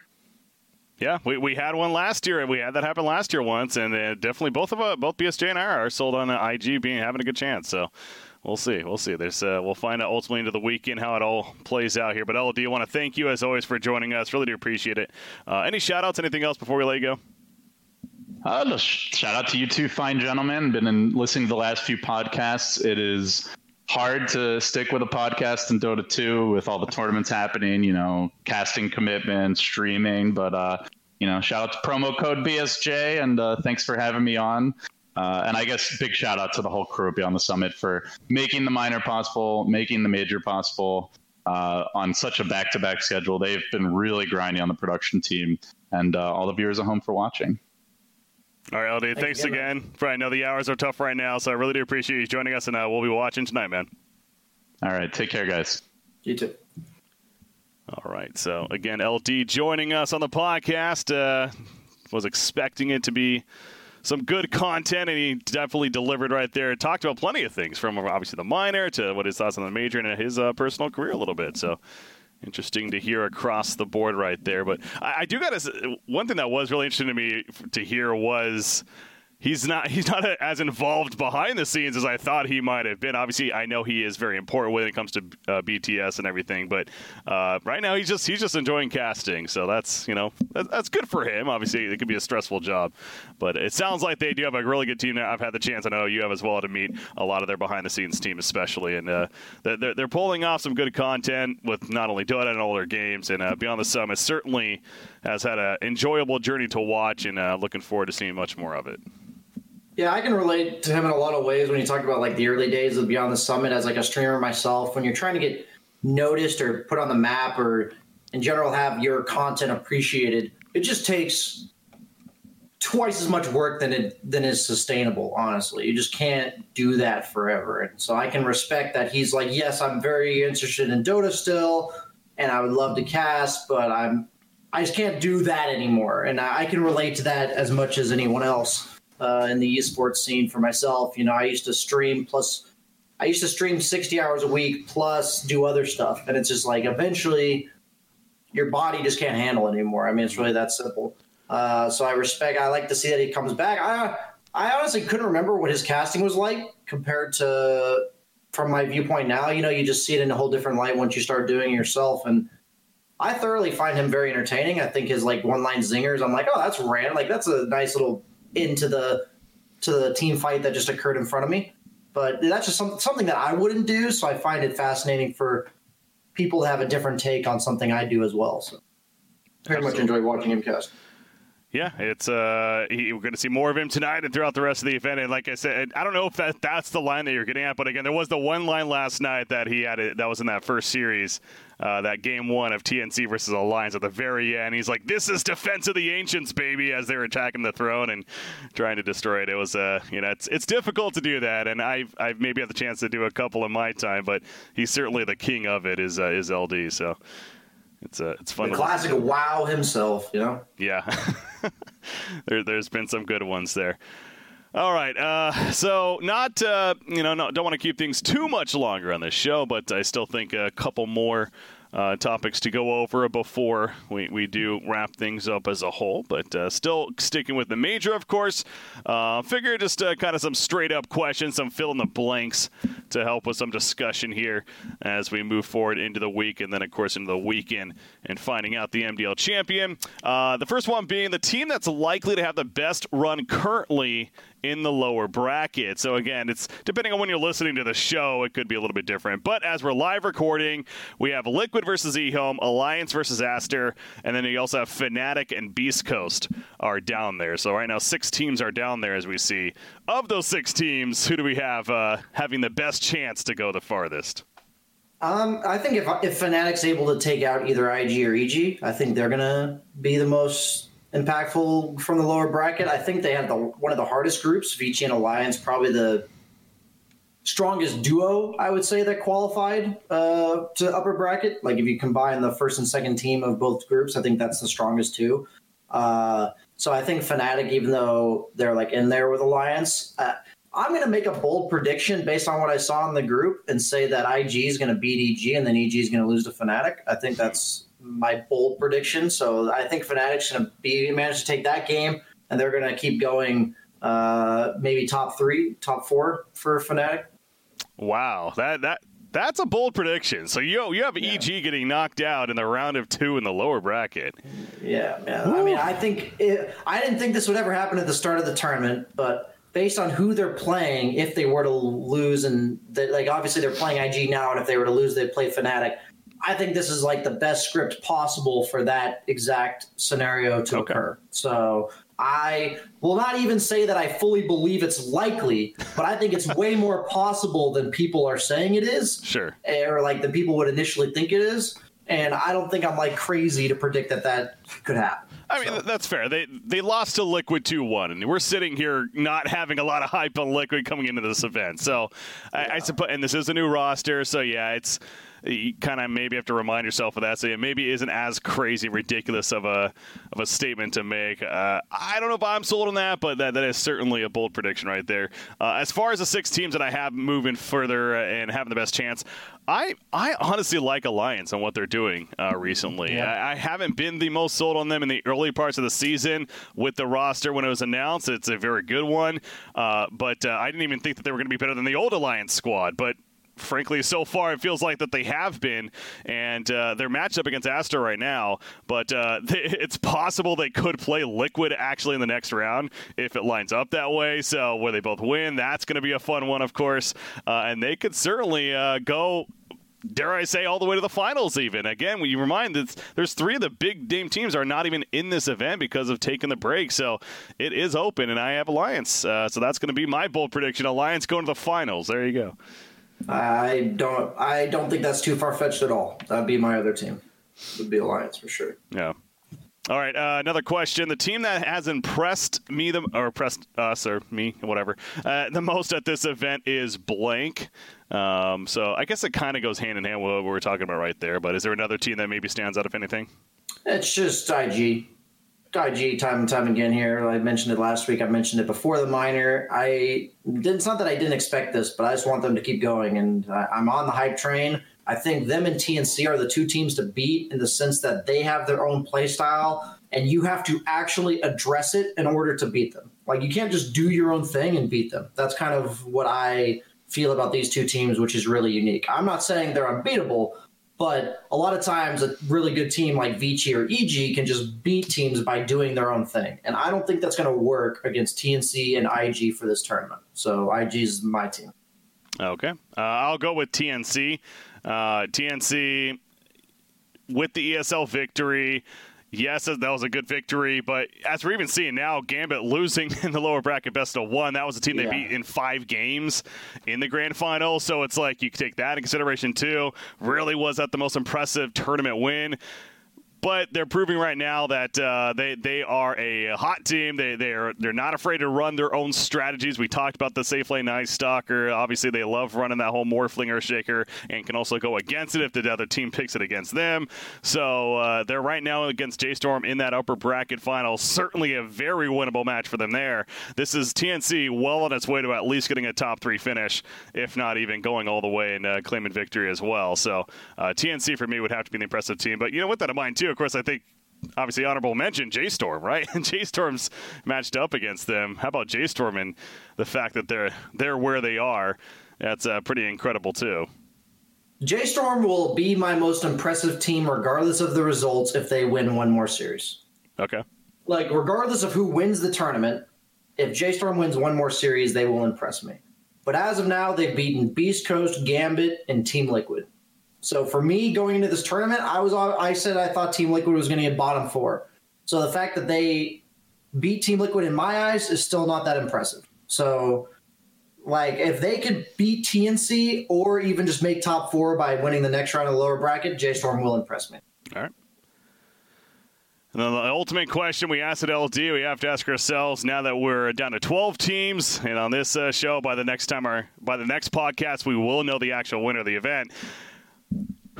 Yeah, we, we had one last year. and We had that happen last year once, and uh, definitely both of uh, both BSJ and I are sold on uh, IG being having a good chance. So we'll see, we'll see. There's uh, we'll find out ultimately into the weekend how it all plays out here. But LD, I want to thank you as always for joining us. Really do appreciate it. Uh, any shout outs? Anything else before we let you go? Uh, just shout out to you two fine gentlemen. Been in, listening to the last few podcasts. It is hard to stick with a podcast in Dota 2 with all the tournaments happening, you know, casting commitments, streaming. But, uh, you know, shout out to promo code BSJ and uh, thanks for having me on. Uh, and I guess big shout out to the whole crew Beyond the Summit for making the minor possible, making the major possible uh, on such a back to back schedule. They've been really grinding on the production team and uh, all the viewers at home for watching. All right, LD, thanks, thanks again. I know the hours are tough right now, so I really do appreciate you joining us, and uh, we'll be watching tonight, man. All right, take care, guys. You too. All right, so again, LD joining us on the podcast. Uh, was expecting it to be some good content, and he definitely delivered right there. Talked about plenty of things, from obviously the minor to what his thoughts on the major and his uh, personal career a little bit. So interesting to hear across the board right there. But I, I do got to one thing that was really interesting to me to hear was he's not he's not as involved behind the scenes as I thought he might have been. Obviously, I know he is very important when it comes to uh, BTS and everything, but uh, right now he's just he's just enjoying casting. So that's you know that, that's good for him. Obviously, it could be a stressful job, but it sounds like they do have a really good team. I've had the chance, I know you have as well, to meet a lot of their behind the scenes team, especially, and uh, they're they're pulling off some good content with not only Dota and older games, and uh, Beyond the Summit certainly has had an enjoyable journey to watch, and uh, looking forward to seeing much more of it. Yeah, I can relate to him in a lot of ways when you talk about like the early days of Beyond the Summit as like a streamer myself. When you're trying to get noticed or put on the map or in general have your content appreciated, it just takes twice as much work than it than is sustainable. Honestly, you just can't do that forever. And so I can respect that he's like, yes, I'm very interested in Dota still, and I would love to cast, but I'm I just can't do that anymore. And I, I can relate to that as much as anyone else uh, in the esports scene for myself. You know, I used to stream plus I used to stream 60 hours a week plus do other stuff. And it's just like eventually your body just can't handle it anymore. I mean, it's really that simple. Uh, so I respect, I like to see that he comes back. I, I honestly couldn't remember what his casting was like compared to from my viewpoint now. You know, you just see it in a whole different light once you start doing it yourself. And I thoroughly find him very entertaining. I think his like one line zingers, I'm like, oh, that's random. Like, that's a nice little into the to the team fight that just occurred in front of me. But that's just some, something that I wouldn't do. So I find it fascinating for people to have a different take on something I do as well. So very Absolutely. much enjoy watching him cast. Yeah, it's uh, he, we're going to see more of him tonight and throughout the rest of the event. And like I said, I don't know if that that's the line that you're getting at, but again, there was the one line last night that he had it, that was in that first series, uh, that game one of TNC versus Alliance at the very end. He's like, "This is defense of the ancients, baby!" As they're attacking the throne and trying to destroy it. It was uh, you know, it's it's difficult to do that, and I've I've maybe had the chance to do a couple in my time, but he's certainly the king of it. Is uh, is LD so. It's uh, it's fun. The classic WoW himself, you know. Yeah, there, there's been some good ones there. All right, uh, so not uh, you know no, don't want to keep things too much longer on this show, but I still think a couple more uh, topics to go over before we, we do wrap things up as a whole. But uh, still sticking with the major, of course. Uh, figure just uh, kind of some straight up questions, some fill in the blanks to help with some discussion here as we move forward into the week and then, of course, into the weekend and finding out the MDL champion. Uh, the first one being the team that's likely to have the best run currently in the lower bracket. So again, it's depending on when you're listening to the show, it could be a little bit different. But as we're live recording, we have Liquid versus eHome, Alliance versus Aster, and then you also have Fnatic and Beast Coast are down there. So right now, six teams are down there as we see. Of those six teams, who do we have uh, having the best chance to go the farthest? Um, I think if if Fnatic's able to take out either IG or EG, I think they're gonna be the most impactful from the lower bracket. I think they had the one of the hardest groups. Vici and Alliance, probably the strongest duo, I would say, that qualified uh, to upper bracket. Like if you combine the first and second team of both groups, I think that's the strongest two. Uh, so I think Fnatic, even though they're like in there with Alliance, uh, I'm going to make a bold prediction based on what I saw in the group and say that IG is going to beat EG and then EG is going to lose to Fnatic. I think that's my bold prediction. So I think Fnatic's going to be manage to take that game, and they're going to keep going. Uh, maybe top three, top four for Fnatic. Wow, that that that's a bold prediction. So you you have yeah. EG getting knocked out in the round of two in the lower bracket. Yeah, man. I mean, I think it, I didn't think this would ever happen at the start of the tournament, but based on who they're playing, if they were to lose, and they, like obviously they're playing IG now, and if they were to lose, they'd play Fnatic. I think this is like the best script possible for that exact scenario to okay. occur. So I will not even say that I fully believe it's likely, but I think it's way more possible than people are saying it is. Sure. Or like the people would initially think it is. And I don't think I'm like crazy to predict that that could happen. I mean, that's fair. They they lost to Liquid 2 1, and we're sitting here not having a lot of hype on Liquid coming into this event. So yeah. I, I suppose, and this is a new roster. So yeah, it's you kind of maybe have to remind yourself of that. So it maybe isn't as crazy ridiculous of a of a statement to make. Uh, I don't know if I'm sold on that, but that, that is certainly a bold prediction right there. Uh, as far as the six teams that I have moving further and having the best chance, I I honestly like Alliance and what they're doing uh, recently. Yeah. I, I, haven't been the most sold on them in the early parts of the season with the roster when it was announced. It's a very good one, uh, but uh, I didn't even think that they were going to be better than the old Alliance squad. But frankly, so far it feels like that they have been, and uh, their matchup against Aster right now. But uh, it's possible they could play Liquid actually in the next round if it lines up that way. So where they both win, that's going to be a fun one, of course, uh, and they could certainly uh, go dare I say, all the way to the finals. Even again, you remind that there's three of the big name teams are not even in this event because of taking the break. So it is open, and I have Alliance. Uh, so that's going to be my bold prediction: Alliance going to the finals. There you go. I don't. I don't think that's too far fetched at all. That'd be my other team. Would be Alliance for sure. Yeah. All right. Uh, another question: The team that has impressed me, the or impressed us or me, whatever, uh, the most at this event is blank. Um, so I guess it kind of goes hand in hand with what we were talking about right there. But is there another team that maybe stands out, if anything? It's just IG. IG time and time again here. I mentioned it last week. I mentioned it before the minor. I it's not that I didn't expect this, but I just want them to keep going, and I, I'm on the hype train. I think them and TNC are the two teams to beat in the sense that they have their own play style, and you have to actually address it in order to beat them. Like you can't just do your own thing and beat them. That's kind of what I feel about these two teams, which is really unique. I'm not saying they're unbeatable, but a lot of times, a really good team like Vici or EG can just beat teams by doing their own thing. And I don't think that's going to work against TNC and IG for this tournament. So IG is my team. Okay. Uh, I'll go with TNC. Uh, TNC with the ESL victory yes, that was a good victory. But as we're even seeing now, Gambit losing in the lower bracket best of one. That was a team yeah. they beat in five games in the grand final. So it's like you take that in consideration too. Really was that the most impressive tournament win but they're proving right now that uh, they they are a hot team. They they are they're not afraid to run their own strategies. We talked about the safe lane Night Stalker. Obviously, they love running that whole Morphling Shaker and can also go against it if the other team picks it against them. So uh, they're right now against J Storm in that upper bracket final. Certainly a very winnable match for them there. This is TNC well on its way to at least getting a top three finish, if not even going all the way and uh, claiming victory as well. So uh, TNC for me would have to be the impressive team. But you know, with that in mind too, of course, I think obviously honorable mention J Storm, right? And J Storm's matched up against them. How about J Storm and the fact that they're they're where they are? That's uh, pretty incredible too. J Storm will be my most impressive team, regardless of the results, if they win one more series. Okay. Like regardless of who wins the tournament, if J Storm wins one more series, they will impress me. But as of now, they've beaten Beast Coast, Gambit, and Team Liquid. So for me going into this tournament, I was I said I thought Team Liquid was going to get bottom four. So the fact that they beat Team Liquid in my eyes is still not that impressive. So like if they could beat TNC or even just make top four by winning the next round of the lower bracket, J Storm will impress me. All right. And then the ultimate question we asked at LD, we have to ask ourselves now that we're down to 12 teams, and on this uh, show, by the next time our by the next podcast, we will know the actual winner of the event.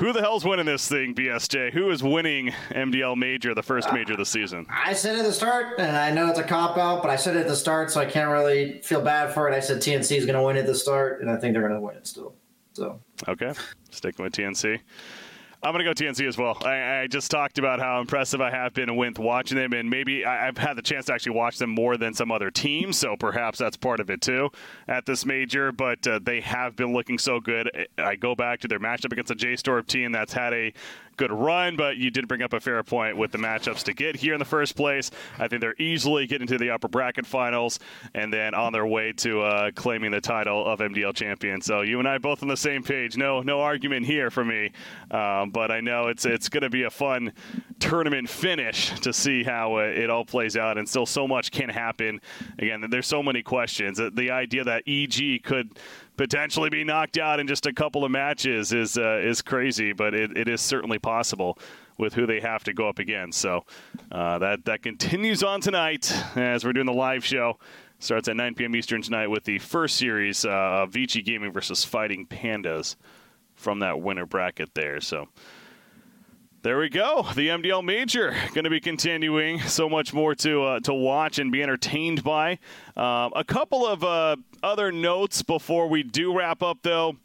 Who the hell's winning this thing, BSJ? Who is winning MDL Major, the first major of the season? I said at the start, and I know it's a cop out, but I said it at the start, so I can't really feel bad for it. I said TNC is going to win at the start, and I think they're going to win it still. So okay, sticking with TNC. I'm going to go TNC as well. I, I, just talked about how impressive I have been with watching them, and maybe I, have had the chance to actually watch them more than some other teams, so perhaps that's part of it too at this major. But uh, they have been looking so good. I go back to their matchup against the J Storm team that's had a good run, but you did bring up a fair point with the matchups to get here in the first place. I think they're easily getting to the upper bracket finals and then on their way to uh, claiming the title of MDL champion. So you and I both on the same page. No, no argument here for me. Um, but I know it's it's going to be a fun tournament finish to see how uh, it all plays out, and still so much can happen. Again, there's so many questions. The idea that EG could potentially be knocked out in just a couple of matches is uh, is crazy, but it, it is certainly possible with who they have to go up against. So uh, that that continues on tonight as we're doing the live show. Starts at 9 p.m. Eastern tonight with the first series uh, of Vici Gaming versus Fighting Pandas from that winner bracket there. So there we go. The MDL Major going to be continuing. So much more to uh, to watch and be entertained by. Um, a couple of uh, other notes before we do wrap up, though.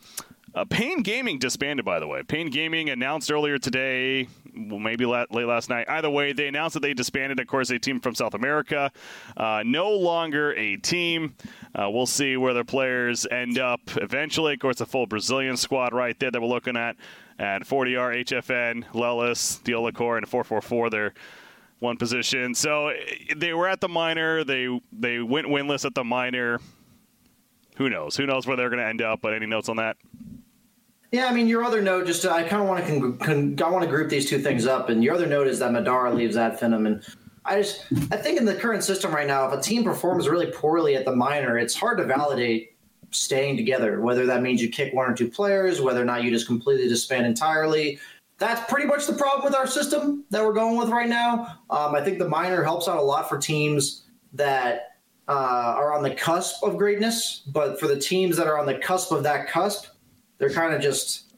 Uh, Pain Gaming disbanded, by the way. Pain Gaming announced earlier today, well, maybe late last night. Either way, they announced that they disbanded. Of course, a team from South America, uh, no longer a team. Uh, we'll see where their players end up eventually. Of course, a full Brazilian squad right there that we're looking at at 40R, HFN, Lelis, Diolacor, and 444. They're one position. So they were at the minor. They they went winless at the minor. Who knows? Who knows where they're going to end up? But any notes on that? Yeah, I mean, your other note, just uh, I kind of want to con- con- I want to group these two things up, and your other note is that Madara leaves Adfinem, and I just I think in the current system right now, if a team performs really poorly at the minor, it's hard to validate staying together. Whether that means you kick one or two players, whether or not you just completely disband entirely. That's pretty much the problem with our system that we're going with right now. Um, I think the minor helps out a lot for teams that uh, are on the cusp of greatness, but for the teams that are on the cusp of that cusp, they're kind of just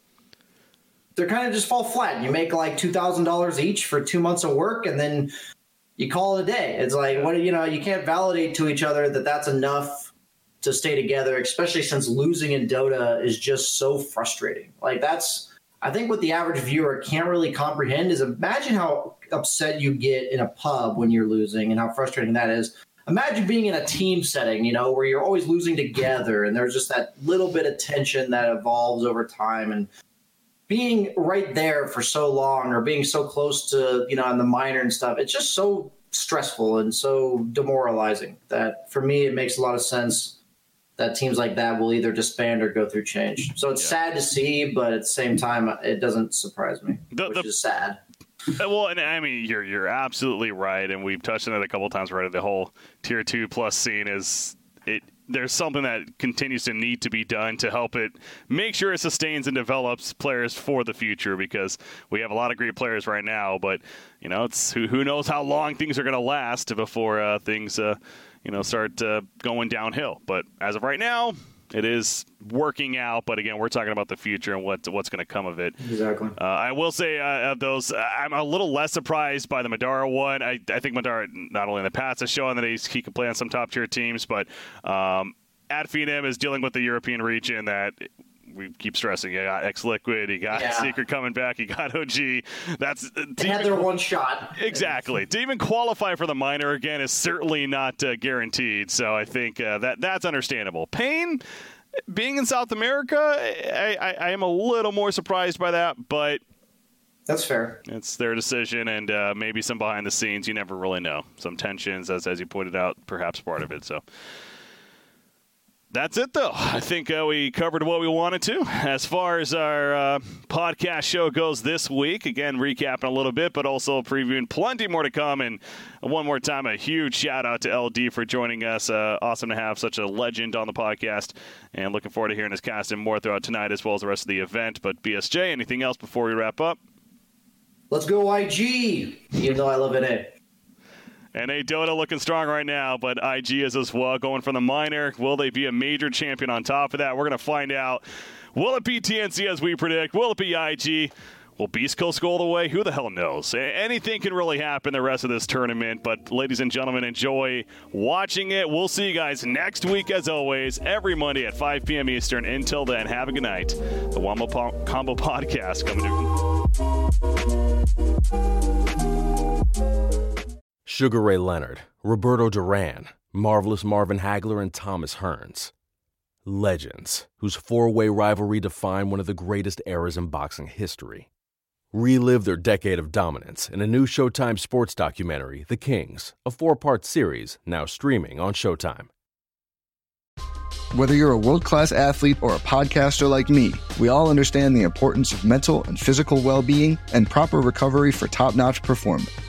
they're kind of just fall flat. You make like two thousand dollars each for two months of work, and then you call it a day. It's like what you know. You can't validate to each other that that's enough to stay together, especially since losing in Dota is just so frustrating. Like that's I think what the average viewer can't really comprehend is imagine how upset you get in a pub when you're losing and how frustrating that is imagine being in a team setting, you know, where you're always losing together and there's just that little bit of tension that evolves over time and being right there for so long or being so close to, you know, on the minor and stuff, it's just so stressful and so demoralizing that for me it makes a lot of sense that teams like that will either disband or go through change. So it's yeah. sad to see, but at the same time, it doesn't surprise me, the, which the, is sad. Uh, well, and I mean, you're you're absolutely right, and we've touched on it a couple times already. The whole tier two plus scene is it. There's something that continues to need to be done to help it make sure it sustains and develops players for the future because we have a lot of great players right now, but you know, it's who, who knows how long things are going to last before uh, things uh, you know start uh, going downhill. But as of right now, it is working out, but again, we're talking about the future and what what's going to come of it. Exactly. Uh, I will say uh, of those, I'm a little less surprised by the Madara one. I, I think Madara not only in the past has shown that he's, he can play on some top tier teams, but um, Adfinem is dealing with the European region that we keep stressing. You got X Liquid, you got yeah. Secret coming back, you got OG. That's they had their one shot. Exactly. to even qualify for the minor again is certainly not uh, guaranteed. So I think uh, that that's understandable. Pain. Being in South America, I, I, I am a little more surprised by that, but that's fair. It's their decision, and uh, maybe some behind the scenes. You never really know. Some tensions, as as you pointed out, perhaps part of it. So that's it, though. I think uh, we covered what we wanted to. As far as our uh, podcast show goes this week, again, recapping a little bit, but also previewing plenty more to come. And one more time, a huge shout out to LD for joining us. Uh, awesome to have such a legend on the podcast. And looking forward to hearing his cast and more throughout tonight, as well as the rest of the event. But BSJ, anything else before we wrap up? Let's go, IG, even though I love it. And A Dota looking strong right now, but IG is as well going from the minor. Will they be a major champion on top of that? We're going to find out. Will it be TNC as we predict? Will it be IG? Will Beast Coast go all the way? Who the hell knows? Anything can really happen the rest of this tournament. But, ladies and gentlemen, enjoy watching it. We'll see you guys next week, as always, every Monday at 5 p.m. Eastern. Until then, have a good night. The Wombo Combo Podcast coming to Sugar Ray Leonard, Roberto Duran, Marvelous Marvin Hagler, and Thomas Hearns. Legends, whose four way rivalry defined one of the greatest eras in boxing history. Relive their decade of dominance in a new Showtime sports documentary, The Kings, a four part series now streaming on Showtime. Whether you're a world class athlete or a podcaster like me, we all understand the importance of mental and physical well being and proper recovery for top notch performance.